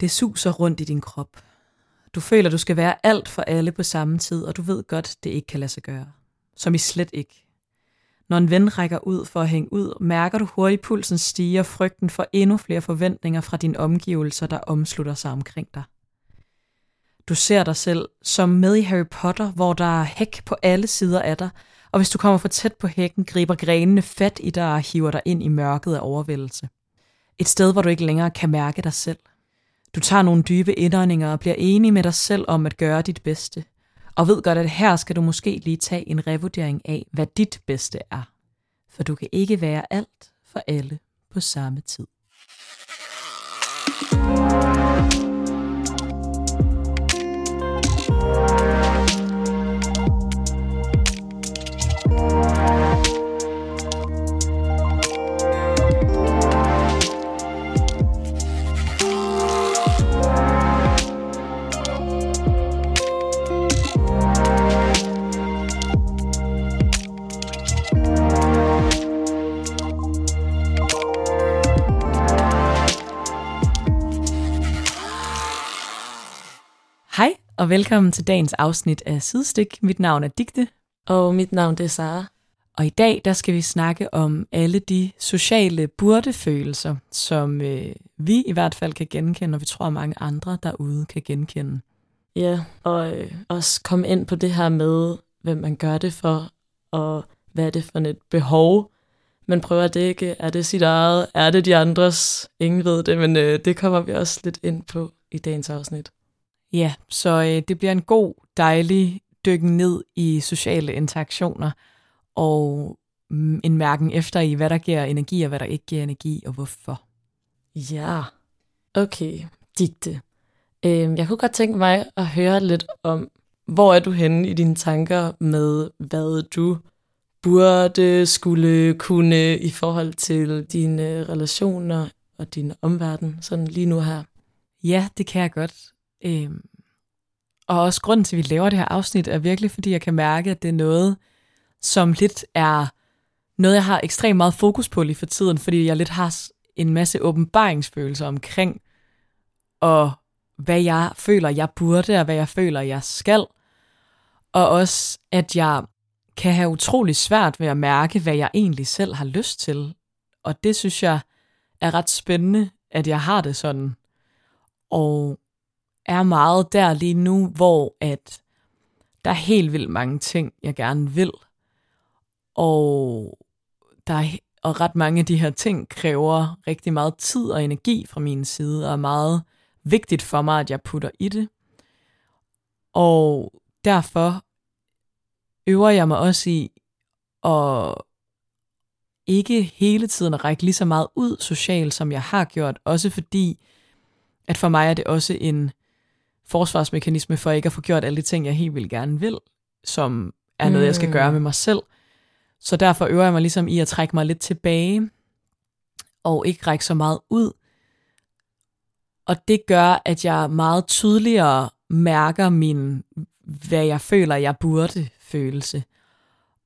Det suser rundt i din krop. Du føler, du skal være alt for alle på samme tid, og du ved godt, det ikke kan lade sig gøre. Som i slet ikke. Når en ven rækker ud for at hænge ud, mærker du hurtigt pulsen stige og frygten for endnu flere forventninger fra dine omgivelser, der omslutter sig omkring dig. Du ser dig selv som med i Harry Potter, hvor der er hæk på alle sider af dig, og hvis du kommer for tæt på hækken, griber grenene fat i dig og hiver dig ind i mørket af overvældelse. Et sted, hvor du ikke længere kan mærke dig selv. Du tager nogle dybe indåndinger og bliver enig med dig selv om at gøre dit bedste. Og ved godt, at her skal du måske lige tage en revurdering af, hvad dit bedste er. For du kan ikke være alt for alle på samme tid. Og velkommen til dagens afsnit af Sidestik. Mit navn er Digte, Og mit navn det er Sara. og i dag der skal vi snakke om alle de sociale burdefølelser, som øh, vi i hvert fald kan genkende, og vi tror, at mange andre derude kan genkende. Ja, og øh, også komme ind på det her med, hvem man gør det for, og hvad er det for et behov, man prøver at dække. Er det sit eget? Er det de andres? Ingen ved det, men øh, det kommer vi også lidt ind på i dagens afsnit. Ja, så øh, det bliver en god, dejlig dykken ned i sociale interaktioner, og mm, en mærken efter i, hvad der giver energi, og hvad der ikke giver energi, og hvorfor. Ja, okay, digte. Øh, jeg kunne godt tænke mig at høre lidt om, hvor er du henne i dine tanker med, hvad du burde, skulle kunne i forhold til dine relationer og din omverden, sådan lige nu her. Ja, det kan jeg godt. Øhm, og også grunden til, at vi laver det her afsnit, er virkelig, fordi jeg kan mærke, at det er noget, som lidt er noget, jeg har ekstremt meget fokus på lige for tiden, fordi jeg lidt har en masse åbenbaringsfølelser omkring, og hvad jeg føler, jeg burde, og hvad jeg føler, jeg skal. Og også, at jeg kan have utrolig svært ved at mærke, hvad jeg egentlig selv har lyst til. Og det synes jeg er ret spændende, at jeg har det sådan. Og er meget der lige nu, hvor at der er helt vildt mange ting, jeg gerne vil. Og, der er, og ret mange af de her ting kræver rigtig meget tid og energi fra min side, og er meget vigtigt for mig, at jeg putter i det. Og derfor øver jeg mig også i at ikke hele tiden at række lige så meget ud socialt, som jeg har gjort. Også fordi, at for mig er det også en forsvarsmekanisme for ikke at få gjort alle de ting, jeg helt vildt gerne vil, som er noget, jeg skal Mm. gøre med mig selv. Så derfor øver jeg mig ligesom i at trække mig lidt tilbage, og ikke række så meget ud. Og det gør, at jeg meget tydeligere mærker min, hvad jeg føler, jeg burde følelse.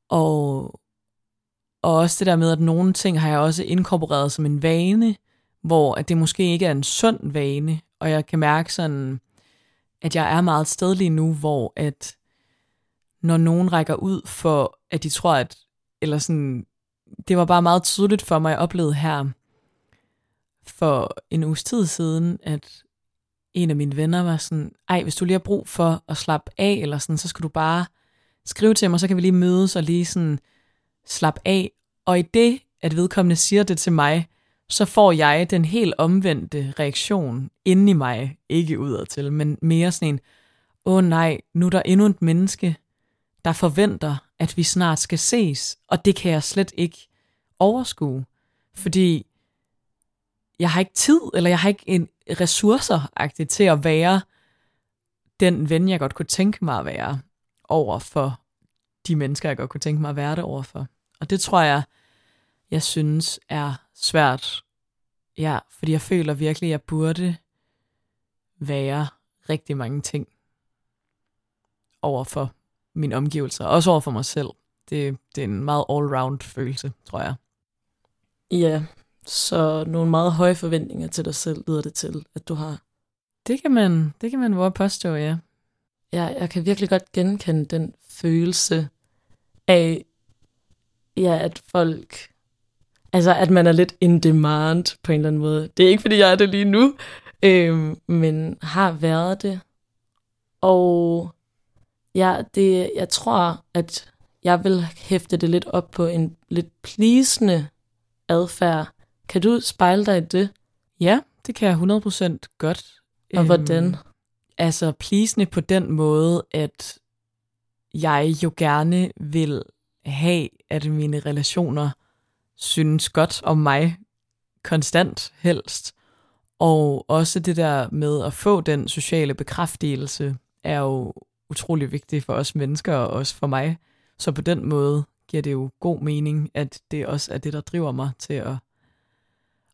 Og, og også det der med, at nogle ting har jeg også inkorporeret som en vane, hvor at det måske ikke er en sund vane, og jeg kan mærke sådan, at jeg er meget stedlig sted lige nu, hvor at når nogen rækker ud for, at de tror, at, eller sådan, det var bare meget tydeligt for mig, jeg oplevede her for en uges tid siden, at en af mine venner var sådan, ej, hvis du lige har brug for at slappe af, eller sådan, så skal du bare skrive til mig, så kan vi lige mødes og lige sådan slappe af. Og i det, at vedkommende siger det til mig, så får jeg den helt omvendte reaktion inde i mig, ikke udadtil, men mere sådan en, åh oh nej, nu er der endnu et menneske, der forventer, at vi snart skal ses, og det kan jeg slet ikke overskue, fordi jeg har ikke tid, eller jeg har ikke en ressourcer til at være den ven, jeg godt kunne tænke mig at være over for de mennesker, jeg godt kunne tænke mig at være det over for. Og det tror jeg, jeg synes er svært. Ja, fordi jeg føler virkelig, at jeg burde være rigtig mange ting over for mine omgivelser, også over for mig selv. Det, det er en meget all-round følelse, tror jeg. Ja, så nogle meget høje forventninger til dig selv lyder det til, at du har. Det kan man, det kan man våge påstå, ja. Ja, jeg kan virkelig godt genkende den følelse af, ja, at folk, altså at man er lidt in demand på en eller anden måde. Det er ikke, fordi jeg er det lige nu, øh, men har været det. Og ja, det, jeg tror, at jeg vil hæfte det lidt op på en lidt pleasende adfærd. Kan du spejle dig i det? Ja, det kan jeg 100% godt. Og hvordan? Øhm, altså pleasende på den måde, at jeg jo gerne vil have, at mine relationer synes godt om mig konstant helst. Og også det der med at få den sociale bekræftelse er jo utrolig vigtigt for os mennesker og også for mig. Så på den måde giver det jo god mening, at det også er det, der driver mig til at,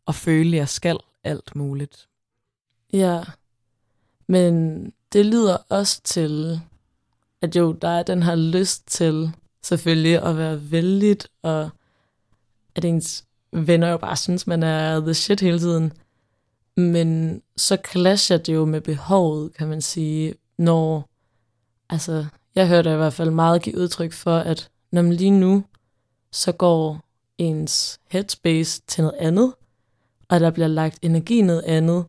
at føle, at jeg skal alt muligt. Ja, men det lyder også til, at jo, der er den her lyst til selvfølgelig at være vældig og at ens venner jo bare synes, man er the shit hele tiden. Men så clasher det jo med behovet, kan man sige, når, altså, jeg hørte i hvert fald meget give udtryk for, at når man lige nu, så går ens headspace til noget andet, og der bliver lagt energi noget andet,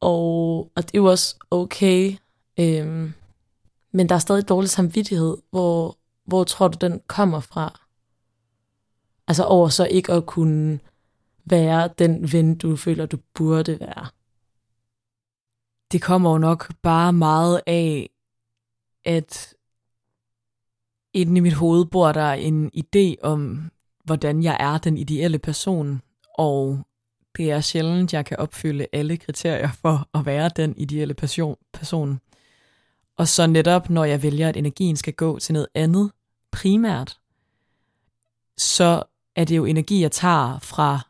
og, og det er jo også okay, øhm, men der er stadig dårlig samvittighed. Hvor, hvor tror du, den kommer fra? Altså over så ikke at kunne være den ven, du føler, du burde være. Det kommer jo nok bare meget af, at inden i mit hoved bor der en idé om, hvordan jeg er den ideelle person, og det er sjældent, jeg kan opfylde alle kriterier for at være den ideelle person. Og så netop, når jeg vælger, at energien skal gå til noget andet primært, så er det jo energi, jeg tager fra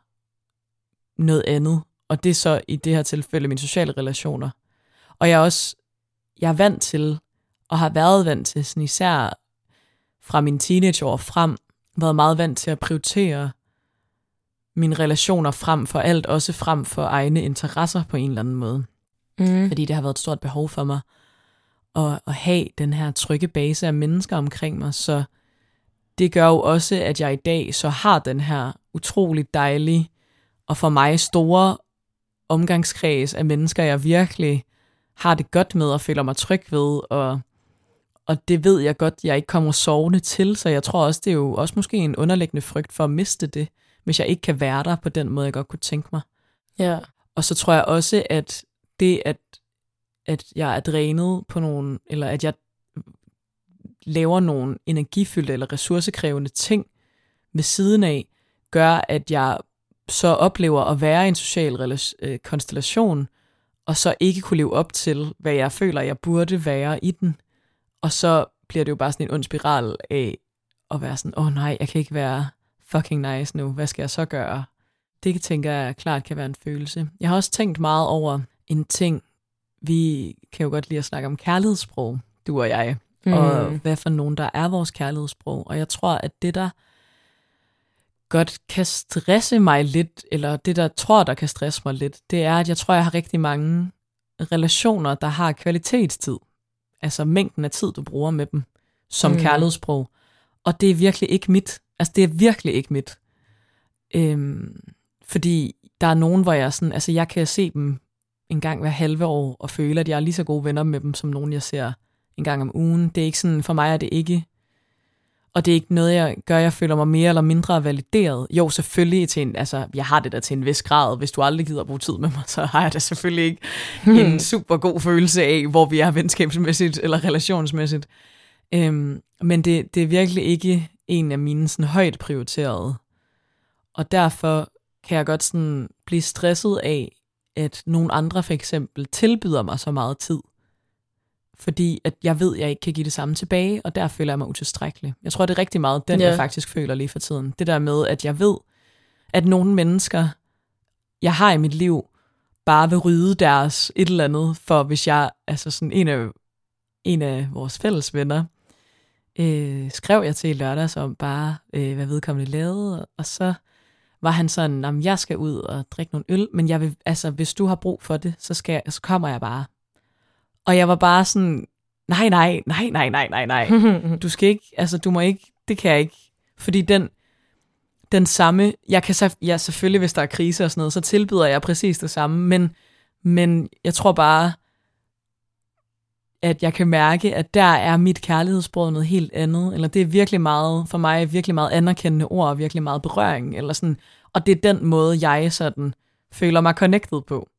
noget andet. Og det er så i det her tilfælde mine sociale relationer. Og jeg er også jeg er vant til, og har været vant til, sådan især fra mine teenageår frem, været meget vant til at prioritere mine relationer frem for alt, også frem for egne interesser på en eller anden måde. Mm. Fordi det har været et stort behov for mig at, at have den her trygge base af mennesker omkring mig, så det gør jo også, at jeg i dag så har den her utrolig dejlige og for mig store omgangskreds af mennesker, jeg virkelig har det godt med og føler mig tryg ved, og, og det ved jeg godt, jeg ikke kommer sovende til, så jeg tror også, det er jo også måske en underliggende frygt for at miste det, hvis jeg ikke kan være der på den måde, jeg godt kunne tænke mig. Ja. Og så tror jeg også, at det, at, at jeg er drænet på nogle, eller at jeg laver nogle energifyldte eller ressourcekrævende ting ved siden af, gør, at jeg så oplever at være i en social øh, konstellation, og så ikke kunne leve op til, hvad jeg føler, jeg burde være i den. Og så bliver det jo bare sådan en ond spiral af at være sådan, åh oh, nej, jeg kan ikke være fucking nice nu, hvad skal jeg så gøre? Det tænker jeg klart kan være en følelse. Jeg har også tænkt meget over en ting, vi kan jo godt lide at snakke om kærlighedssprog, du og jeg, mm. og hvad for nogen, der er vores kærlighedssprog. Og jeg tror, at det, der godt kan stresse mig lidt, eller det, der tror, der kan stresse mig lidt, det er, at jeg tror, jeg har rigtig mange relationer, der har kvalitetstid. Altså mængden af tid, du bruger med dem, som mm. kærlighedssprog. Og det er virkelig ikke mit. Altså, det er virkelig ikke mit. Øhm, fordi der er nogen, hvor jeg sådan, altså jeg kan se dem en gang hver halve år, og føle, at jeg er lige så gode venner med dem, som nogen, jeg ser en gang om ugen. Det er ikke sådan, for mig er det ikke, og det er ikke noget, jeg gør, jeg føler mig mere eller mindre valideret. Jo, selvfølgelig til en, altså, jeg har det der til en vis grad. Hvis du aldrig gider at bruge tid med mig, så har jeg da selvfølgelig ikke en super god følelse af, hvor vi er venskabsmæssigt eller relationsmæssigt. Øhm, men det, det er virkelig ikke en af mine sådan højt prioriterede. Og derfor kan jeg godt sådan blive stresset af, at nogle andre for eksempel tilbyder mig så meget tid. Fordi at jeg ved, at jeg ikke kan give det samme tilbage, og der føler jeg mig utilstrækkelig. Jeg tror, det er rigtig meget den, yeah. jeg faktisk føler lige for tiden. Det der med, at jeg ved, at nogle mennesker, jeg har i mit liv, bare vil rydde deres et eller andet, for hvis jeg, altså sådan en af, en af vores fælles venner, øh, skrev jeg til i lørdags om bare, øh, hvad vedkommende lavede, og så var han sådan, at jeg skal ud og drikke nogle øl, men jeg vil, altså, hvis du har brug for det, så, skal jeg, så kommer jeg bare. Og jeg var bare sådan, nej, nej, nej, nej, nej, nej, nej. Du skal ikke, altså du må ikke, det kan jeg ikke. Fordi den, den samme, jeg kan så, ja, selvfølgelig, hvis der er krise og sådan noget, så tilbyder jeg præcis det samme, men, men jeg tror bare, at jeg kan mærke, at der er mit kærlighedssprog noget helt andet, eller det er virkelig meget, for mig virkelig meget anerkendende ord, og virkelig meget berøring, eller sådan, og det er den måde, jeg sådan føler mig connected på.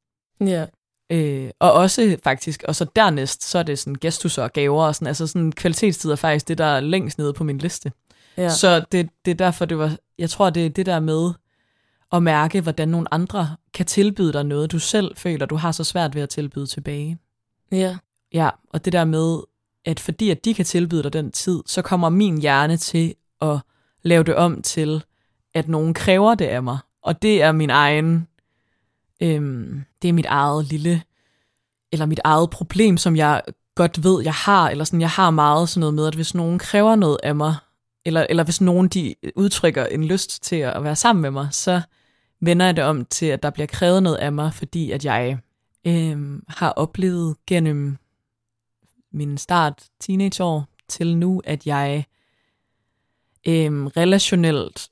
Ja. Øh, og også faktisk, og så dernæst, så er det sådan gestus og gaver, og sådan, altså sådan kvalitetstid er faktisk det, der er længst nede på min liste. ja. Så det, det er derfor, det var, jeg tror, det er det der med at mærke, hvordan nogle andre kan tilbyde dig noget, du selv føler, du har så svært ved at tilbyde tilbage. ja. Ja, og det der med, at fordi at de kan tilbyde dig den tid, så kommer min hjerne til at lave det om til, at nogen kræver det af mig. Og det er min egen, øhm, det er mit eget lille, eller mit eget problem, som jeg godt ved, jeg har, eller sådan, jeg har meget sådan noget med, at hvis nogen kræver noget af mig, eller, eller hvis nogen de udtrykker en lyst til at være sammen med mig, så vender jeg det om til, at der bliver krævet noget af mig, fordi at jeg øhm, har oplevet gennem min start teenageår til nu, at jeg øhm, relationelt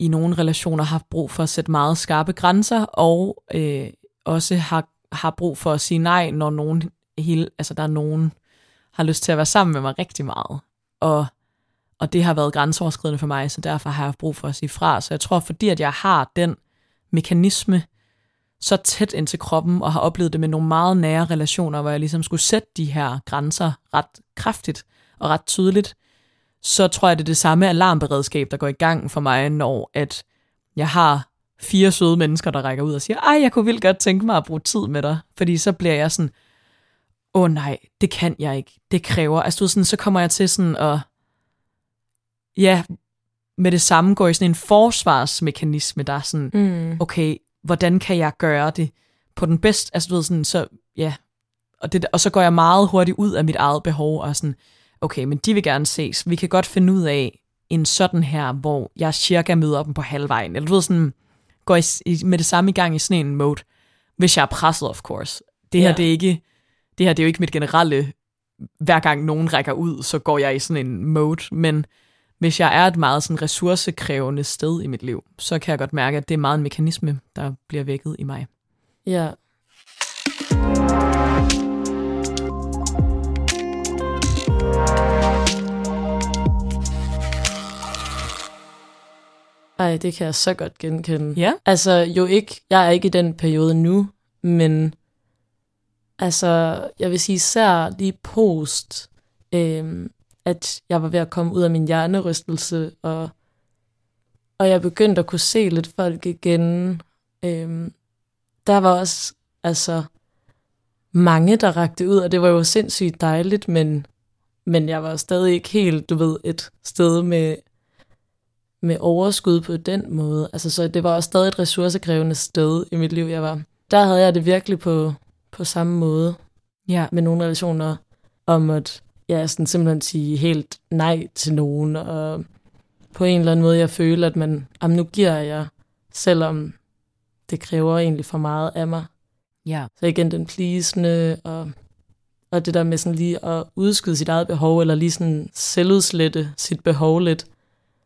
i nogle relationer har brug for at sætte meget skarpe grænser, og øh, også har, har brug for at sige nej, når nogen, hele, altså der er nogen, har lyst til at være sammen med mig rigtig meget. Og, og det har været grænseoverskridende for mig, så derfor har jeg brug for at sige fra. Så jeg tror, fordi at jeg har den mekanisme så tæt ind til kroppen, og har oplevet det med nogle meget nære relationer, hvor jeg ligesom skulle sætte de her grænser ret kraftigt og ret tydeligt, så tror jeg, det er det samme alarmberedskab, der går i gang for mig, når at jeg har fire søde mennesker, der rækker ud og siger, ej, jeg kunne vildt godt tænke mig at bruge tid med dig, fordi så bliver jeg sådan, åh oh, nej, det kan jeg ikke, det kræver, altså du sådan, så kommer jeg til sådan at, ja, med det samme går i sådan en forsvarsmekanisme, der er sådan, Mm. okay, hvordan kan jeg gøre det på den bedste, altså du ved sådan, så ja, og, det, og så går jeg meget hurtigt ud af mit eget behov, og sådan, okay, men de vil gerne ses, vi kan godt finde ud af en sådan her, hvor jeg cirka møder dem på halvvejen, eller du ved sådan, går i, i, med det samme i gang i sådan en mode, hvis jeg er presset, of course. Det her, Ja. det er ikke, det her, det er jo ikke mit generelle, hver gang nogen rækker ud, så går jeg i sådan en mode, men hvis jeg er et meget sådan ressourcekrævende sted i mit liv, så kan jeg godt mærke, at det er meget en mekanisme, der bliver vækket i mig. Ja. Ej, det kan jeg så godt genkende. Ja. Altså, jo ikke, jeg er ikke i den periode nu, men altså, jeg vil sige især lige post, øhm, at jeg var ved at komme ud af min hjernerystelse, og, og jeg begyndte at kunne se lidt folk igen. Øhm, der var også, altså, mange, der rakte ud, og det var jo sindssygt dejligt, men, men jeg var stadig ikke helt, du ved, et sted med, med overskud på den måde. Altså, så det var også stadig et ressourcekrævende sted i mit liv, jeg var. Der havde jeg det virkelig på, på samme måde Ja. med nogle relationer, om at ja, sådan simpelthen sige helt nej til nogen, og på en eller anden måde, jeg føler, at man, jamen, nu giver jeg, selvom det kræver egentlig for meget af mig. Ja. Så igen den pleasende, og, og det der med sådan lige at udskyde sit eget behov, eller lige sådan selvudslette sit behov lidt,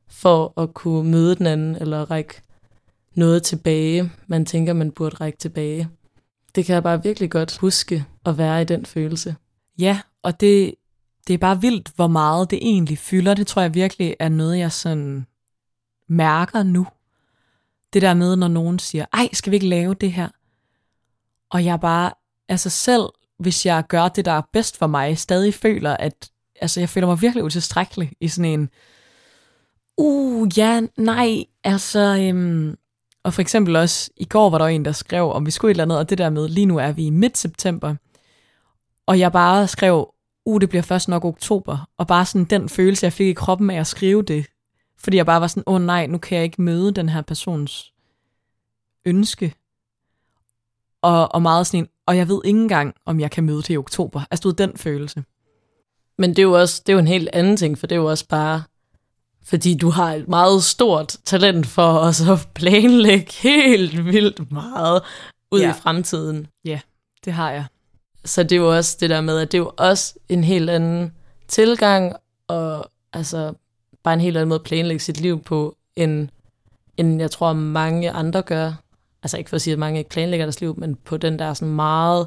for at kunne møde den anden, eller række noget tilbage, man tænker, man burde række tilbage. Det kan jeg bare virkelig godt huske at være i den følelse. Ja, og det, det er bare vildt, hvor meget det egentlig fylder. Det tror jeg virkelig er noget, jeg sådan mærker nu. Det der med, når nogen siger, ej, skal vi ikke lave det her? Og jeg bare, altså selv, hvis jeg gør det, der er bedst for mig, stadig føler, at altså, jeg føler mig virkelig utilstrækkelig i sådan en, uh, ja, nej, altså, øhm, og for eksempel også, i går var der en, der skrev, om vi skulle et eller andet, og det der med, lige nu er vi i midt-september, og jeg bare skrev, uh, det bliver først nok oktober, og bare sådan den følelse, jeg fik i kroppen af at skrive det, fordi jeg bare var sådan, åh oh, nej, nu kan jeg ikke møde den her persons ønske, og, og meget sådan en, og jeg ved ikke engang, om jeg kan møde det i oktober. Altså, du ved, den følelse. Men det er jo også det er jo en helt anden ting, for det er jo også bare fordi du har et meget stort talent for at så planlægge helt vildt meget ud Ja. i fremtiden. Det har jeg. Så det er jo også det der med, at det er jo også en helt anden tilgang, og altså bare en helt anden måde at planlægge sit liv på, end, end jeg tror mange andre gør. Altså ikke for at sige, at mange ikke planlægger deres liv, men på den der sådan meget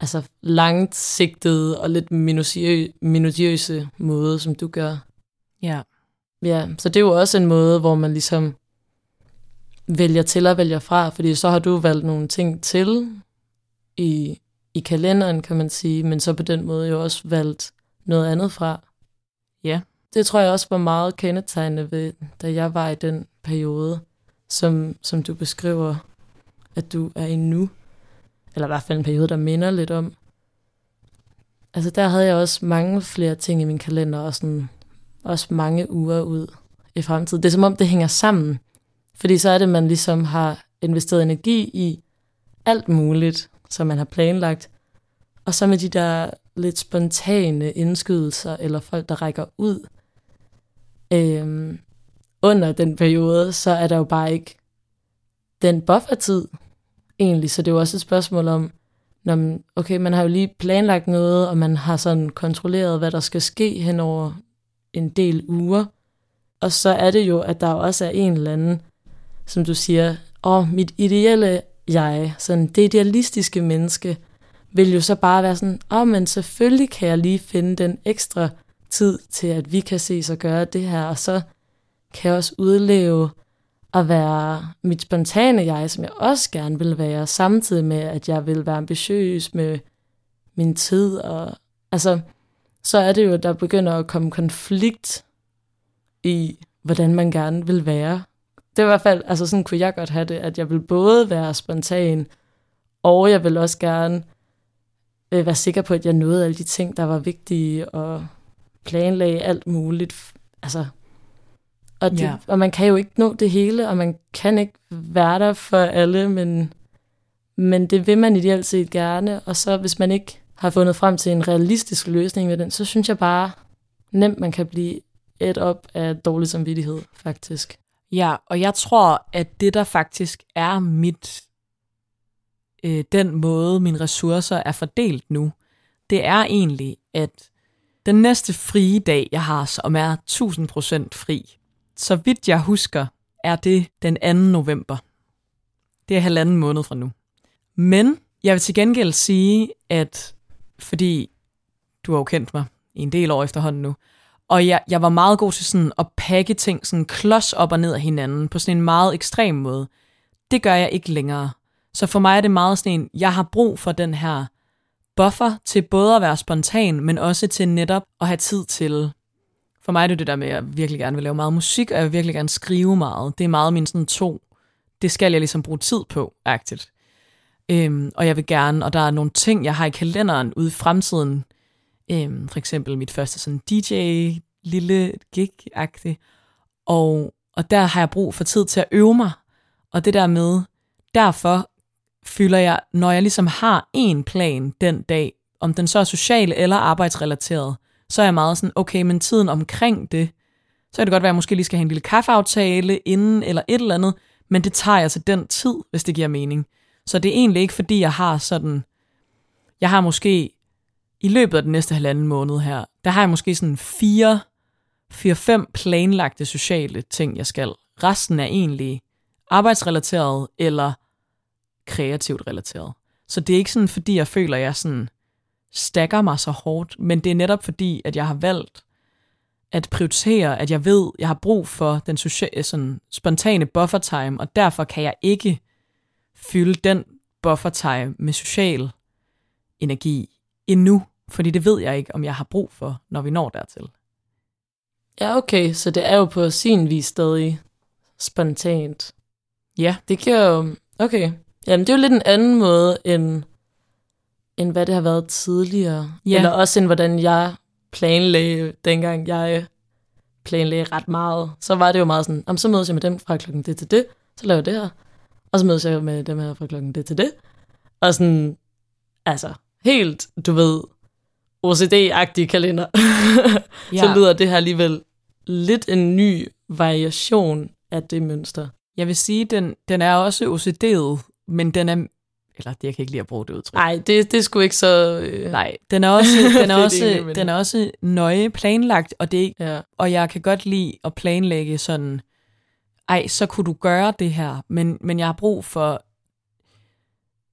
altså langsigtede og lidt minutiø, minutiøse måde, som du gør. Ja. Ja, så det er jo også en måde, hvor man ligesom vælger til og vælger fra, fordi så har du valgt nogle ting til i, i kalenderen, kan man sige, men så på den måde jo også valgt noget andet fra. Ja. Det tror jeg også var meget kendetegnende ved, da jeg var i den periode, som, som du beskriver, at du er i nu. Eller i hvert fald en periode, der minder lidt om. Altså der havde jeg også mange flere ting i min kalender, og sådan også mange uger ud i fremtiden. Det er som om, det hænger sammen. Fordi så er det, man ligesom har investeret energi i alt muligt, som man har planlagt. Og så med de der lidt spontane indskydelser, eller folk, der rækker ud øhm, under den periode, så er der jo bare ikke den buffertid egentlig. Så det er jo også et spørgsmål om, når man, okay, man har jo lige planlagt noget, og man har sådan kontrolleret, hvad der skal ske hen over en del uger. Og så er det jo, at der også er en eller anden, som du siger, åh, mit ideelle jeg, sådan det idealistiske menneske, vil jo så bare være sådan, åh, men selvfølgelig kan jeg lige finde den ekstra tid til, at vi kan ses og gøre det her, og så kan jeg også udleve at være mit spontane jeg, som jeg også gerne vil være, samtidig med, at jeg vil være ambitiøs med min tid, og altså, så er det jo, at der begynder at komme konflikt i, hvordan man gerne vil være. Det er i hvert fald, altså sådan kunne jeg godt have det, at jeg vil både være spontan, og jeg vil også gerne øh, være sikker på, at jeg nåede alle de ting, der var vigtige, og planlagde alt muligt. Altså, og, det, Ja. og man kan jo ikke nå det hele, og man kan ikke være der for alle, men, men det vil man ideelt set gerne. Og så hvis man ikke har fundet frem til en realistisk løsning med den, så synes jeg bare nemt, man kan blive et op af dårlig samvittighed, faktisk. Ja, og jeg tror, at det der faktisk er mit, øh, den måde mine ressourcer er fordelt nu, det er egentlig, at den næste frie dag, jeg har, som er 1000% fri, så vidt jeg husker, er det den 2. november. Det er halvanden måned fra nu. Men jeg vil til gengæld sige, at fordi du har jo kendt mig i en del år efterhånden nu, og jeg, jeg var meget god til sådan at pakke ting sådan klods op og ned af hinanden på sådan en meget ekstrem måde. Det gør jeg ikke længere. Så for mig er det meget sådan en, jeg har brug for den her buffer til både at være spontan, men også til netop at have tid til. For mig er det det der med, at jeg virkelig gerne vil lave meget musik, og jeg vil virkelig gerne skrive meget. Det er meget min sådan to, det skal jeg ligesom bruge tid på, agtigt. Øhm, og jeg vil gerne, og der er nogle ting, jeg har i kalenderen ude i fremtiden, øhm, for eksempel mit første sådan DJ lille gig-agtig. og, og der har jeg brug for tid til at øve mig, og det der med, derfor fylder jeg, når jeg ligesom har en plan den dag, om den så er social eller arbejdsrelateret, så er jeg meget sådan, okay, men tiden omkring det, så kan det godt være, at jeg måske lige skal have en lille kaffeaftale inden eller et eller andet, men det tager jeg altså den tid, hvis det giver mening. Så det er egentlig ikke, fordi jeg har sådan, jeg har måske i løbet af den næste halvanden måned her, der har jeg måske sådan fire, fire-fem planlagte sociale ting, jeg skal. Resten er egentlig arbejdsrelateret eller kreativt relateret. Så det er ikke sådan, fordi jeg føler, at jeg sådan stakker mig så hårdt, men det er netop fordi, at jeg har valgt at prioritere, at jeg ved, at jeg har brug for den sociale, sådan, spontane buffer time, og derfor kan jeg ikke fylde den buffer time med social energi endnu, fordi det ved jeg ikke, om jeg har brug for, når vi når dertil. Ja, okay, så det er jo på sin vis stadig spontant. Ja, Det kan jo... Okay. Jamen, det er jo lidt en anden måde, end, end hvad det har været tidligere. Ja. Eller også end hvordan jeg planlagde, dengang jeg planlagde ret meget. Så var det jo meget sådan, om så mødes jeg med dem fra klokken det til det, så laver jeg det her. Og så mødes jeg med dem her fra klokken det til det. Og sådan, altså, helt, du ved, OCD-agtig kalender. ja. så lyder det her alligevel lidt en ny variation af det mønster. Jeg vil sige, den, den er også OCD'et, men den er... Eller det, jeg kan ikke lide at bruge det udtryk. Nej, det, det er sgu ikke så... Øh... Nej, den er også, den er også, den er også nøje planlagt, og, det Ja. og jeg kan godt lide at planlægge sådan, ej, så kunne du gøre det her, men, men jeg har brug for,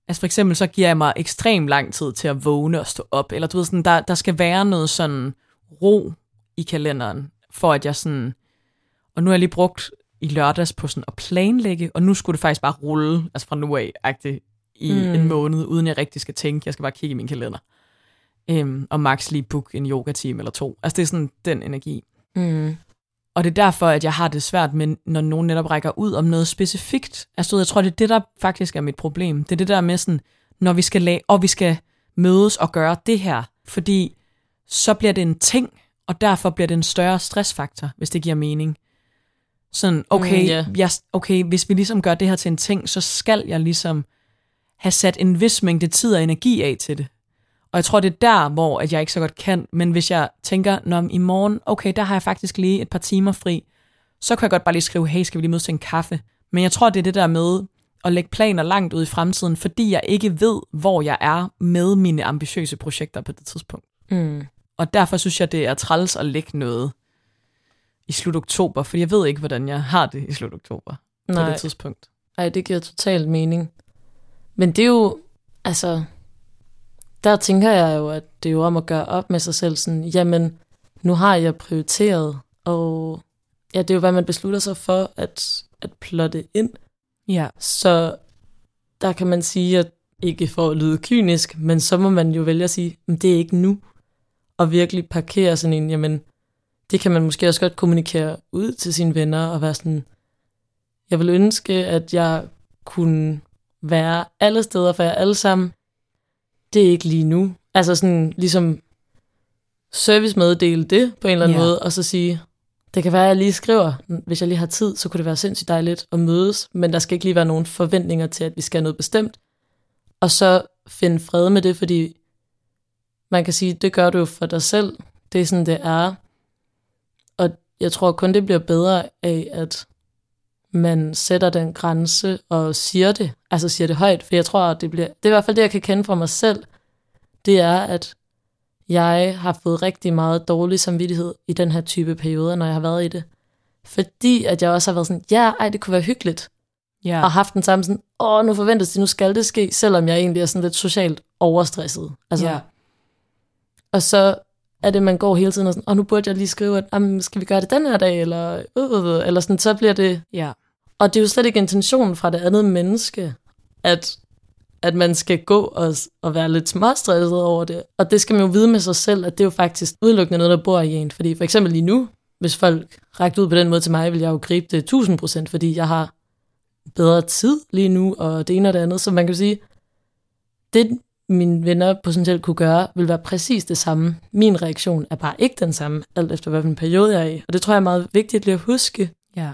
altså for eksempel så giver jeg mig ekstrem lang tid til at vågne og stå op, eller du ved sådan, der, der skal være noget sådan ro i kalenderen, for at jeg sådan, og nu har jeg lige brugt i lørdags på sådan at planlægge, og nu skulle det faktisk bare rulle, altså fra nu af, agtigt, i Mm. en måned, uden jeg rigtig skal tænke, jeg skal bare kigge i min kalender øhm, og max lige book en yoga-time eller to. Altså det er sådan den energi. Mm. Og det er derfor, at jeg har det svært med, når nogen netop rækker ud om noget specifikt. Altså jeg tror, det er det, der faktisk er mit problem. Det er det der med sådan, når vi skal lage, og vi skal mødes og gøre det her, fordi så bliver det en ting, og derfor bliver det en større stressfaktor, hvis det giver mening. Sådan, okay, Mm, ja. mm, jeg, okay, hvis vi ligesom gør det her til en ting, så skal jeg ligesom have sat en vis mængde tid og energi af til det. Og jeg tror, det er der, hvor at jeg ikke så godt kan. Men hvis jeg tænker, når i morgen, okay, der har jeg faktisk lige et par timer fri, så kan jeg godt bare lige skrive, hey, skal vi lige mødes til en kaffe? Men jeg tror, det er det der med at lægge planer langt ud i fremtiden, fordi jeg ikke ved, hvor jeg er med mine ambitiøse projekter på det tidspunkt. Mm. Og derfor synes jeg, det er træls at lægge noget i slut oktober, for jeg ved ikke, hvordan jeg har det i slut oktober på Nej. det tidspunkt. Ej, det giver totalt mening. Men det er jo, altså, der tænker jeg jo, at det er jo om at gøre op med sig selv, sådan, jamen, nu har jeg prioriteret, og ja, det er jo, hvad man beslutter sig for at, at plotte ind. Ja, Så der kan man sige, at ikke for at lyde kynisk, men så må man jo vælge at sige, at det er ikke nu. Og virkelig parkere sådan en, jamen, det kan man måske også godt kommunikere ud til sine venner og være sådan, jeg vil ønske, at jeg kunne være alle steder for jer alle sammen. Det er ikke lige nu. Altså sådan ligesom servicemeddele det på en eller anden Ja. måde, og så sige, det kan være, at jeg lige skriver, hvis jeg lige har tid, så kunne det være sindssygt dejligt at mødes, men der skal ikke lige være nogen forventninger til, at vi skal noget bestemt. Og så finde fred med det, fordi man kan sige, det gør du for dig selv. Det er sådan, det er. Og jeg tror kun, det bliver bedre af, at man sætter den grænse og siger det. Altså siger det højt, for jeg tror, at det bliver... Det er i hvert fald det, jeg kan kende fra mig selv. Det er, at jeg har fået rigtig meget dårlig samvittighed i den her type perioder, når jeg har været i det. Fordi at jeg også har været sådan, ja, ej, det kunne være hyggeligt. ja. Og haft den samme sådan, åh, nu forventes det, nu skal det ske, selvom jeg egentlig er sådan lidt socialt overstresset. Altså, ja. Og så er det, man går hele tiden og sådan, og nu burde jeg lige skrive, at "Jamen, skal vi gøre det den her dag, eller, øh, øh, øh," eller sådan, så bliver det... ja. Og det er jo slet ikke intentionen fra det andet menneske, at, at man skal gå og, og være lidt småstresset over det. Og det skal man jo vide med sig selv, at det er jo faktisk udelukkende noget, der bor i en. Fordi for eksempel lige nu, hvis folk rækker ud på den måde til mig, vil jeg jo gribe det 1000 procent, fordi jeg har bedre tid lige nu, og det ene og det andet. Så man kan sige, det mine venner potentielt kunne gøre, vil være præcis det samme. Min reaktion er bare ikke den samme, alt efter hvilken periode jeg er i. Og det tror jeg er meget vigtigt lige at huske, ja.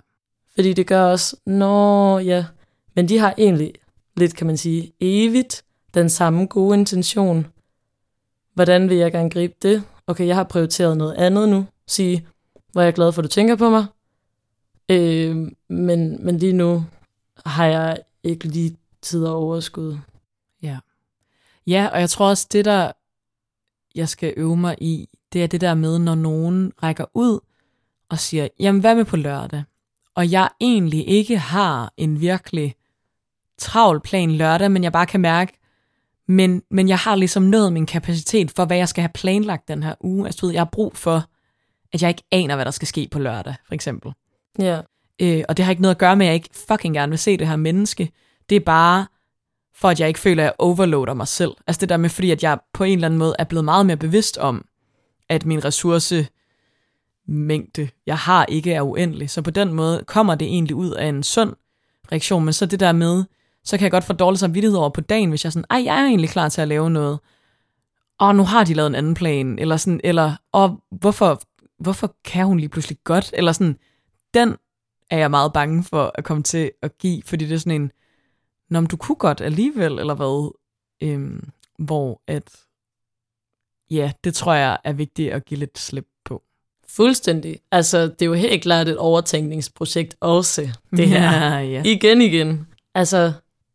fordi det gør også, nå ja, men de har egentlig lidt, kan man sige, evigt den samme gode intention. Hvordan vil jeg gerne gribe det? Okay, jeg har prioriteret noget andet nu. Sige, hvor jeg er glad for, at du tænker på mig. Øh, men, men lige nu har jeg ikke lige tid og overskud. Ja. Og jeg tror også, det der, jeg skal øve mig i, det er det der med, når nogen rækker ud og siger, jamen hvad med på lørdag? Og jeg egentlig ikke har en virkelig travl plan lørdag, men jeg bare kan mærke, men, men jeg har ligesom nået min kapacitet for, hvad jeg skal have planlagt den her uge. Altså, ved, jeg har brug for, at jeg ikke aner, hvad der skal ske på lørdag, for eksempel. Ja, Øh, og det har ikke noget at gøre med, at jeg ikke fucking gerne vil se det her menneske. Det er bare for, at jeg ikke føler, at jeg overloader mig selv. Altså det der med, fordi at jeg på en eller anden måde er blevet meget mere bevidst om, at min ressourcemængde, jeg har, ikke er uendelig. Så på den måde kommer det egentlig ud af en sund reaktion. Men så det der med, så kan jeg godt få dårlig samvittighed over på dagen, hvis jeg er sådan, ej, jeg er egentlig klar til at lave noget. Og nu har de lavet en anden plan. Eller sådan, eller, og hvorfor, hvorfor kan hun lige pludselig godt? Eller sådan, den er jeg meget bange for at komme til at give, fordi det er sådan en, Nå, men du kunne godt alligevel, eller hvad? Øhm, hvor at, ja, det tror jeg er vigtigt at give lidt slip på. Fuldstændig. Altså, det er jo helt klart et overtænkningsprojekt også, det her. Ja, ja. Igen, igen. Altså,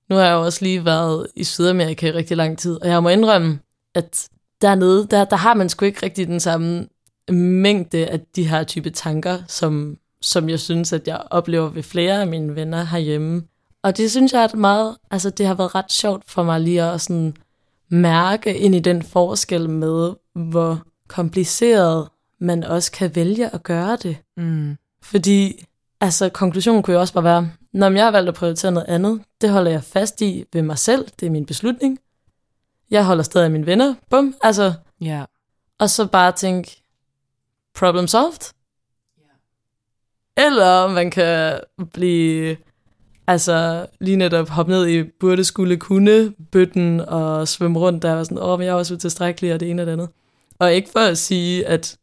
nu har jeg jo også lige været i Sydamerika i rigtig lang tid, og jeg må indrømme, at dernede, der, der har man sgu ikke rigtig den samme mængde af de her type tanker, som, som jeg synes, at jeg oplever ved flere af mine venner herhjemme. Og det synes jeg er meget, altså det har været ret sjovt for mig lige at sådan mærke ind i den forskel med, hvor kompliceret man også kan vælge at gøre det. Mm. Fordi, altså konklusionen kunne jo også bare være, når jeg har valgt at prioritere noget andet, det holder jeg fast i ved mig selv, det er min beslutning. Jeg holder stadig af mine venner, bum, altså, Ja. og så bare tænke, problem solved. Eller man kan blive, altså lige netop hoppe ned i burde skulle kunne bøtten og svømme rundt der og sådan, åh, men jeg er også utilstrækkelig og det ene og det andet. Og ikke for at sige, at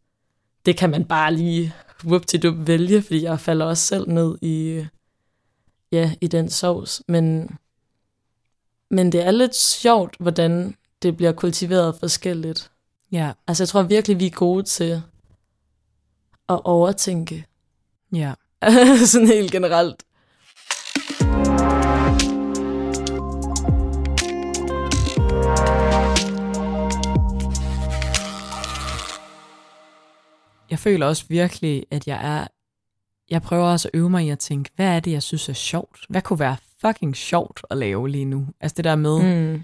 det kan man bare lige whoop til du vælge, fordi jeg falder også selv ned i, ja, i den sovs. Men, men det er lidt sjovt, hvordan det bliver kultiveret forskelligt. Ja. Altså jeg tror virkelig, vi er gode til at overtænke. Ja. Sådan helt generelt. Jeg føler også virkelig, at jeg er... Jeg prøver også at øve mig i at tænke, hvad er det, jeg synes er sjovt? Hvad kunne være fucking sjovt at lave lige nu? Altså det der med Mm.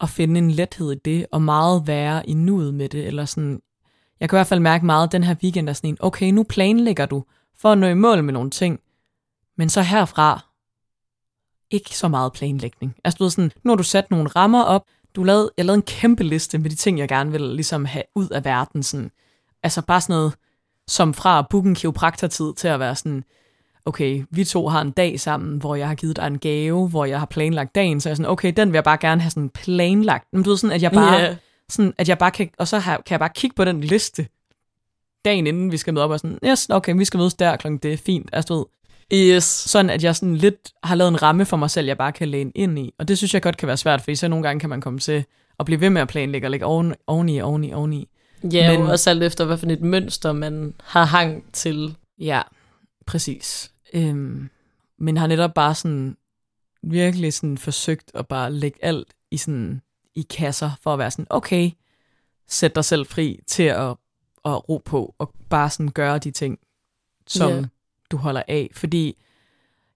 at finde en lethed i det, og meget være i nuet med det, eller sådan... Jeg kan i hvert fald mærke meget, at den her weekend er sådan en, okay, nu planlægger du for at nå i mål med nogle ting, men så herfra, ikke så meget planlægning. Altså du ved sådan, nu har du sat nogle rammer op, du lavede, jeg lavede en kæmpe liste med de ting, jeg gerne vil ligesom have ud af verden, sådan, altså bare sådan noget, som fra at booke en kiropraktortid til at være sådan, okay, vi to har en dag sammen, hvor jeg har givet dig en gave, hvor jeg har planlagt dagen, så jeg er sådan, okay, den vil jeg bare gerne have sådan planlagt. Men du ved sådan, at jeg bare, Ja. sådan, at jeg bare kan, og så har, kan jeg bare kigge på den liste, dagen inden vi skal møde op, og sådan, yes, okay, vi skal mødes der klokken, det er fint, altså du ved, Yes. sådan at jeg sådan lidt har lavet en ramme for mig selv, jeg bare kan læne ind i. Og det synes jeg godt kan være svært, fordi så nogle gange kan man komme til at blive ved med at planlægge og lægge oven, oveni, oveni, oveni. Ja, Men- også alt efter, hvad for et mønster man har hang til. Ja, præcis. Øhm, men har netop bare sådan virkelig sådan forsøgt at bare lægge alt i sådan i kasser for at være sådan, okay, sæt dig selv fri til at, at ro på og bare sådan gøre de ting, som Ja. du holder af. Fordi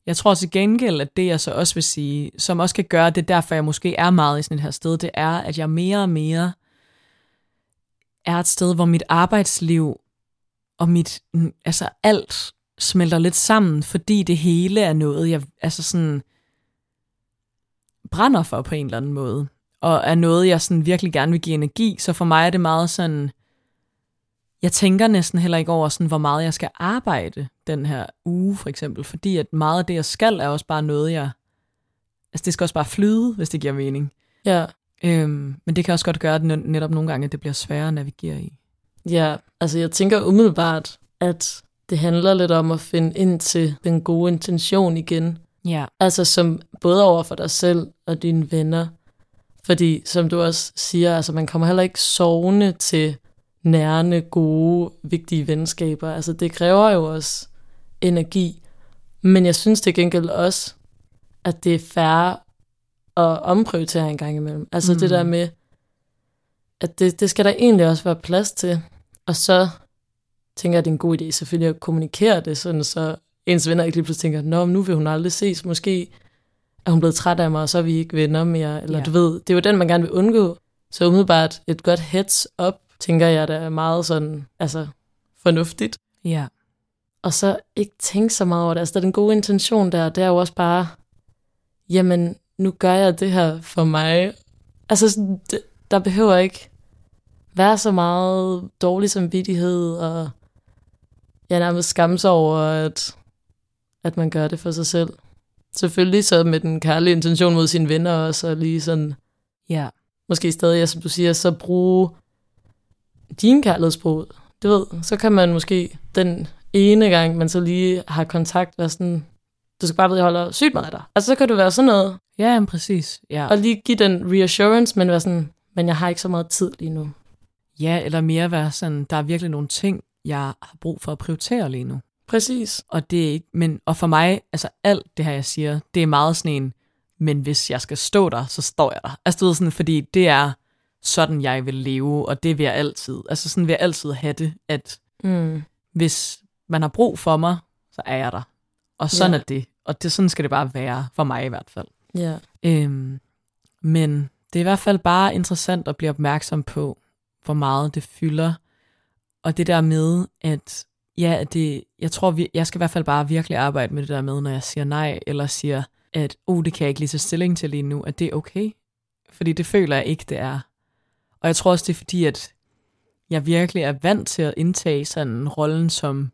jeg tror til gengæld, at det jeg så også vil sige, som også kan gøre det, derfor jeg måske er meget i sådan et her sted, det er, at jeg mere og mere er et sted, hvor mit arbejdsliv og mit, mm, altså alt smelter lidt sammen, fordi det hele er noget, jeg altså sådan brænder for på en eller anden måde, og er noget, jeg sådan virkelig gerne vil give energi, så for mig er det meget sådan, jeg tænker næsten heller ikke over, sådan, hvor meget jeg skal arbejde den her uge, for eksempel, fordi at meget af det, jeg skal, er også bare noget, jeg, altså det skal også bare flyde, hvis det giver mening. Ja. Øhm, men det kan også godt gøre, at net- netop nogle gange, at det bliver sværere at navigere i. Ja, altså jeg tænker umiddelbart, at det handler lidt om at finde ind til den gode intention igen. Ja. Altså som både over for dig selv og dine venner. Fordi som du også siger, altså man kommer heller ikke sovende til nærende, gode, vigtige venskaber. Altså det kræver jo også energi. Men jeg synes til gengæld også, at det er fair at omprioritere en gang imellem. Altså mm. Mm. det der med, at det, det skal der egentlig også være plads til. Og så tænker jeg, det er en god idé selvfølgelig at kommunikere det, sådan så ens venner ikke lige pludselig tænker, Nå, nu vil hun aldrig ses, måske er hun blevet træt af mig, og så er vi ikke venner mere, eller Ja. ja. du ved, det er jo den, man gerne vil undgå. Så umiddelbart et godt heads up, tænker jeg, der er meget sådan, altså fornuftigt. Ja. Og så ikke tænke så meget over det. Altså, der er den gode intention der, det er jo også bare, jamen, nu gør jeg det her for mig. Altså, sådan, det, der behøver ikke være så meget dårlig samvittighed, og jeg nærmest skamme sig over, at, at man gør det for sig selv. Selvfølgelig så med den kærlige intention mod sine venner også, og lige sådan, Ja. måske stadig, ja, som du siger, så bruge din kærlighedsbrud. Du ved, så kan man måske den ene gang, man så lige har kontakt, være sådan, du skal bare vide, at jeg holder sygt meget af dig. Altså, så kan du være sådan noget, Ja, jamen, præcis. Ja. og lige give den reassurance, men være sådan, men jeg har ikke så meget tid lige nu. ja, eller mere være sådan, der er virkelig nogle ting, jeg har brug for at prioritere lige nu. Præcis. Og det er ikke, men, og for mig, altså alt det her, jeg siger, det er meget sådan en, men hvis jeg skal stå der, så står jeg der. Altså du ved sådan, fordi det er sådan, jeg vil leve, og det vil jeg altid. Altså sådan vil jeg altid have det, at Mm. hvis man har brug for mig, så er jeg der. Og sådan Ja. er det. Og det, sådan skal det bare være, for mig i hvert fald. Ja. Øhm, men det er i hvert fald bare interessant at blive opmærksom på, hvor meget det fylder. Og det der med, at ja, det, jeg tror, vi, jeg skal i hvert fald bare virkelig arbejde med det der med, når jeg siger nej, eller siger, at oh, det kan jeg ikke lige tage stilling til lige nu, at det er okay. Fordi det føler jeg ikke, det er. Og jeg tror også, det er fordi, at jeg virkelig er vant til at indtage sådan rollen som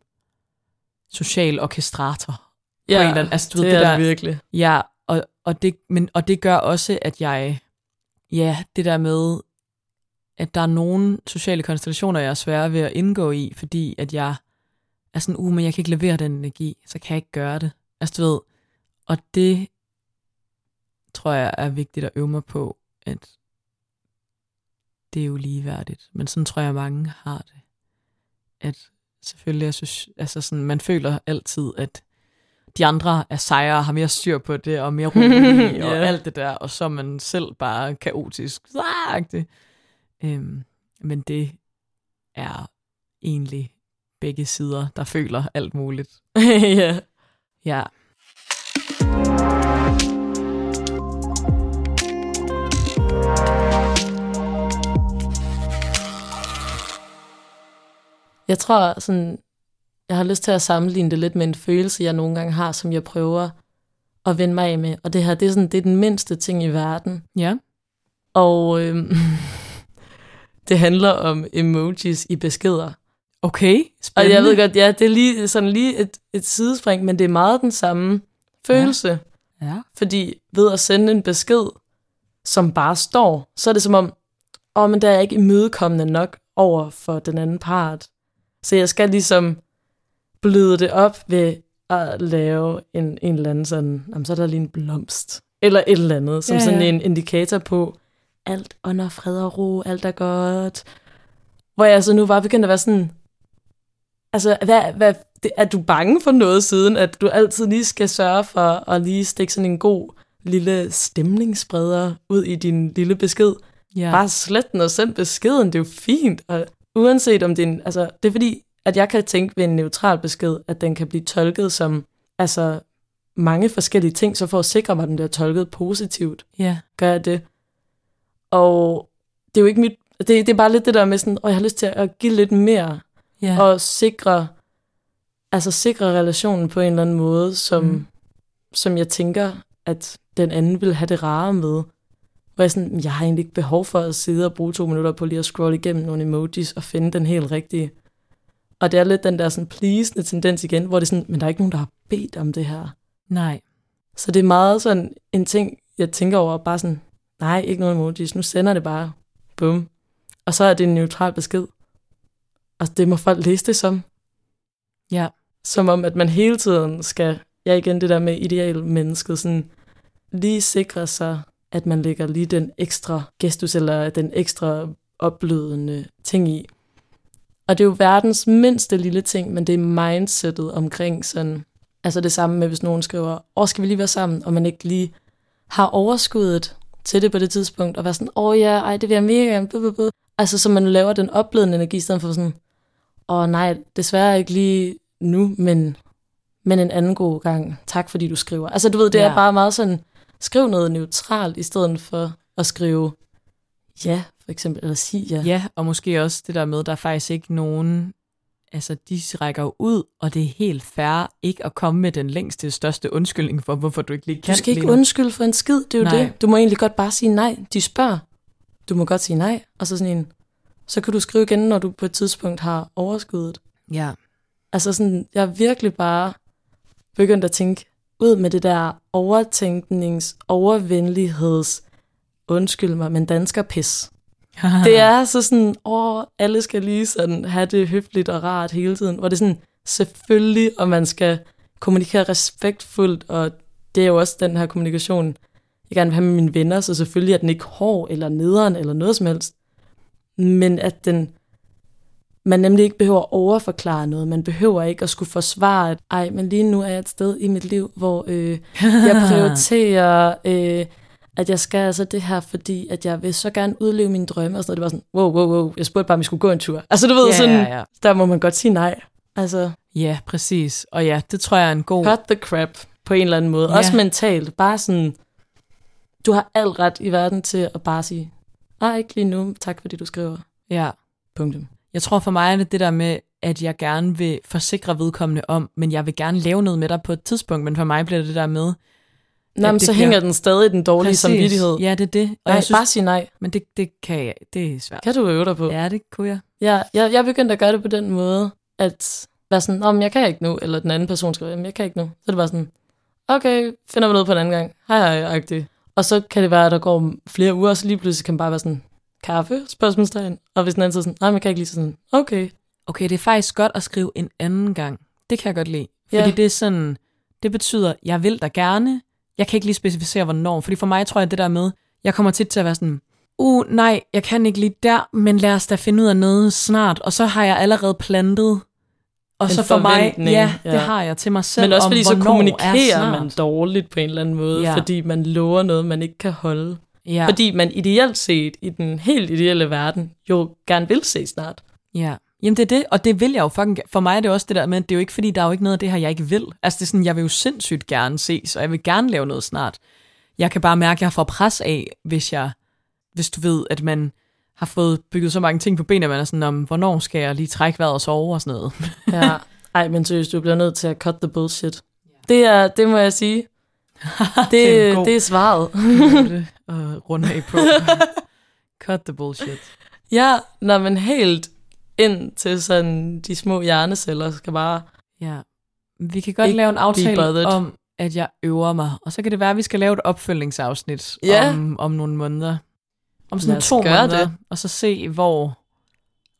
social orkestrator. Ja, en eller anden- altså, du ved, det, det er der- det virkelig. Ja, og, og, det, men, og det gør også, at jeg, ja, det der med, at der er nogle sociale konstellationer, jeg er svære ved at indgå i, fordi at jeg er sådan, uh, men jeg kan ikke levere den energi, så kan jeg ikke gøre det. Altså, du ved, og det tror jeg er vigtigt at øve mig på, at det er jo ligeværdigt. Men sådan tror jeg, mange har det. At selvfølgelig, jeg synes, altså sådan, man føler altid, at de andre er sejre, har mere styr på det, og mere rolige, og Ja. alt det der, og så er man selv bare kaotisk. Øhm, men det er egentlig begge sider, der føler alt muligt. ja. Ja. Jeg tror sådan, jeg har lyst til at sammenligne det lidt med en følelse, jeg nogle gange har, som jeg prøver at vende mig af med. Og det her, det er, sådan, det er den mindste ting i verden. Ja. Og øhm, det handler om emojis i beskeder. Okay, Og spændende. jeg ved godt, ja, det er lige, sådan lige et, et sidespring, men det er meget den samme følelse. Ja. Ja. Fordi ved at sende en besked, som bare står, så er det som om, åh, oh, men der er jeg ikke imødekommende nok over for den anden part. Så jeg skal ligesom bløde det op ved at lave en, en eller anden sådan, jamen, så er der lige en blomst, eller et eller andet, som Ja, ja, sådan en indikator på, alt under fred og ro, alt er godt. Hvor jeg så nu bare begyndt at være sådan, altså, hvad, hvad, det, er du bange for noget siden, at du altid lige skal sørge for at lige stikke sådan en god lille stemningsspreder ud i din lille besked? Ja. Bare slet den og send beskeden, det er jo fint. Og uanset om det er en, altså, det er fordi, at jeg kan tænke ved en neutral besked, at den kan blive tolket som, altså, mange forskellige ting, så for at sikre mig, at den bliver tolket positivt, ja. gør jeg det. Og det er jo ikke mit, det, det er bare lidt det der med sådan, og jeg har lyst til at give lidt mere, Ja. og sikre, altså sikre relationen på en eller anden måde, som, Mm. som jeg tænker, at den anden vil have det rare med. Hvor jeg sådan, jeg har egentlig ikke behov for at sidde og bruge to minutter på lige at scrolle igennem nogle emojis og finde den helt rigtige. Og det er lidt den der sådan pleasende tendens igen, hvor det er sådan, men der er ikke nogen, der har bedt om det her. Nej. Så det er meget sådan en ting, jeg tænker over, bare sådan, nej, ikke nogen emojis, nu sender det bare, bum. Og så er det en neutral besked. Og det må folk læse det som. Ja. Som om, at man hele tiden skal, ja igen det der med ideal mennesket, sådan lige sikre sig, at man lægger lige den ekstra gestus, eller den ekstra opblødende ting i. Og det er jo verdens mindste lille ting, men det er mindsetet omkring sådan, altså det samme med, hvis nogen skriver, åh, skal vi lige være sammen, og man ikke lige har overskuddet til det på det tidspunkt, og være sådan, åh ja, ej, det vil jeg mega gerne, buh, buh, buh. Altså, så man laver den opblødende energi, i stedet for sådan, åh nej, desværre ikke lige nu, men, men en anden god gang. Tak fordi du skriver. Altså, du ved, det Ja. er bare meget sådan, skriv noget neutralt, i stedet for at skrive ja, for eksempel, eller sige ja. Ja, og måske også det der med, der er faktisk ikke nogen, altså de rækker ud, og det er helt fair ikke at komme med den længste, største undskyldning for, hvorfor du ikke lige kan Du skal ikke undskylde for en skid, det er jo Nej. det. Du må egentlig godt bare sige nej. De spørger. Du må godt sige nej, og så sådan en, så kan du skrive igen, når du på et tidspunkt har overskuddet. Ja, Altså sådan, jeg er virkelig bare begyndt at tænke ud med det der overtænknings, overvenligheds, undskyld mig, men dansker pis. Det er så sådan, åh, alle skal lige sådan have det høfligt og rart hele tiden, hvor det er sådan, selvfølgelig, og man skal kommunikere respektfuldt, og det er jo også den her kommunikation, jeg gerne vil have med mine venner, så selvfølgelig er den ikke hård eller nederen eller noget som helst, men at den man nemlig ikke behøver at overforklare noget. Man behøver ikke at skulle forsvare, at ej, men lige nu er jeg et sted i mit liv, hvor øh, jeg prioriterer, øh, at jeg skal altså det her, fordi at jeg vil så gerne udleve mine drømme. Og sådan noget. Det var sådan, wow, wow, wow, jeg spurgte bare, om vi skulle gå en tur. Altså du ved, Ja, sådan, ja, ja. der må man godt sige nej. Altså, Ja, præcis. Og ja, det tror jeg er en god... cut the crap på en eller anden måde. Ja. Også mentalt. Bare sådan, du har alt ret i verden til at bare sige, nej, ikke lige nu, tak fordi du skriver. Ja. Punktum. Jeg tror for mig er det det der med, at jeg gerne vil forsikre vedkommende om, men jeg vil gerne lave noget med dig på et tidspunkt, men for mig bliver det der med... At men så bliver- hænger den stadig i den dårlige Præcis. samvittighed. Ja, det er det. Og nej, jeg synes, bare sige nej. Men det, det kan jeg, det er svært. Kan du øve dig på? Ja, det kunne jeg. Ja, jeg, jeg begyndte at gøre det på den måde, at være sådan, om jeg kan ikke nu, eller den anden person skriver, jeg kan ikke nu. Så er det bare sådan, okay, finder vi noget på en anden gang. Hej hej, agtigt. Og så kan det være, at der går flere uger, og så lige pludselig kan man bare være sådan, kaffe, spørgsmålstegn. Og hvis den anden siger sådan, nej, men jeg kan ikke lige så sådan, okay. Okay, det er faktisk godt at skrive en anden gang. Det kan jeg godt lide. Fordi Ja. det er sådan, det betyder, jeg vil dig gerne. Jeg kan ikke lige specificere, hvornår. Fordi for mig tror jeg, det der med, jeg kommer tit til at være sådan, uh, nej, jeg kan ikke lige der, men lad os da finde ud af noget snart. Og så har jeg allerede plantet. Og En så for mig, ja, ja. det har jeg til mig selv. Men også om, fordi så hvornår er kommunikerer man dårligt på en eller anden måde, Ja. fordi man lover noget, man ikke kan holde. Ja. Fordi man ideelt set, i den helt ideelle verden, jo gerne vil se snart. ja. Jamen det er det, og det vil jeg jo fucking For mig er det også det der med, at det er jo ikke fordi, der er jo ikke noget af det her, jeg ikke vil. Altså det er sådan, jeg vil jo sindssygt gerne ses, og jeg vil gerne lave noget snart. Jeg kan bare mærke, at jeg får pres af, hvis jeg, hvis du ved, at man har fået bygget så mange ting på benene, at man er sådan, om, hvornår skal jeg lige trække vejret og sove og sådan noget. Ja. Ej, men seriøst, du bliver nødt til at cut the bullshit. Det, er, det må jeg sige. Det, Det er det, god- det er svaret. og runde af på. Cut the bullshit. Ja, når man helt ind til sådan de små hjerneceller skal bare... Ja. Vi kan godt lave en aftale om, at jeg øver mig. Og så kan det være, at vi skal lave et opfølgningsafsnit Ja. om, om nogle måneder. Om sådan to måneder. det. Og så se, hvor,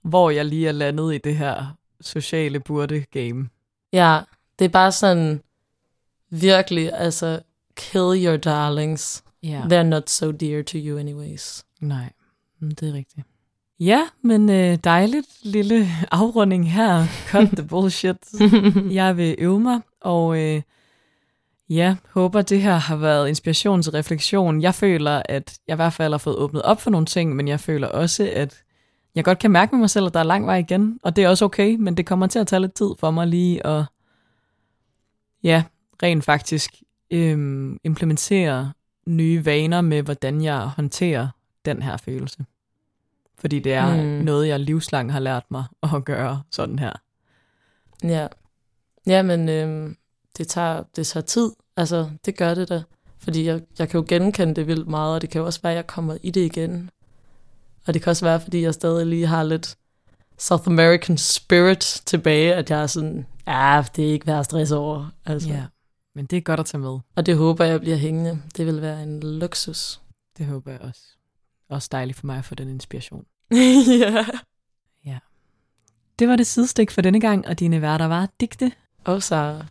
hvor jeg lige er landet i det her sociale burde-game. Ja, det er bare sådan virkelig, altså, kill your darlings. Ja. They're not so dear to you anyways. Nej, det er rigtigt. Ja, men øh, dejligt lille afrunding her. Cut the bullshit. jeg vil øve mig, og øh, ja, håber det her har været inspiration til refleksion. Jeg føler, at jeg i hvert fald har fået åbnet op for nogle ting, men jeg føler også, at jeg godt kan mærke med mig selv, at der er lang vej igen, og det er også okay, men det kommer til at tage lidt tid for mig lige at, ja, rent faktisk øhm, implementere nye vaner med, hvordan jeg håndterer den her følelse. Fordi det er Mm. noget, jeg livslang har lært mig at gøre sådan her. Ja, ja men øhm, det, tager, det tager tid. Altså, det gør det da. Fordi jeg, jeg kan jo genkende det vildt meget, og det kan jo også være, at jeg kommer i det igen. Og det kan også være, fordi jeg stadig lige har lidt South American spirit tilbage, at jeg er sådan, ja, det er ikke værd at stresse over. Altså. Ja, men det er godt at tage med. Og det håber jeg bliver hængende. Det vil være en luksus. Det håber jeg også. Også dejligt for mig at få den inspiration. ja. Det var det sidestik for denne gang, og dine værter var Digte Og Sara.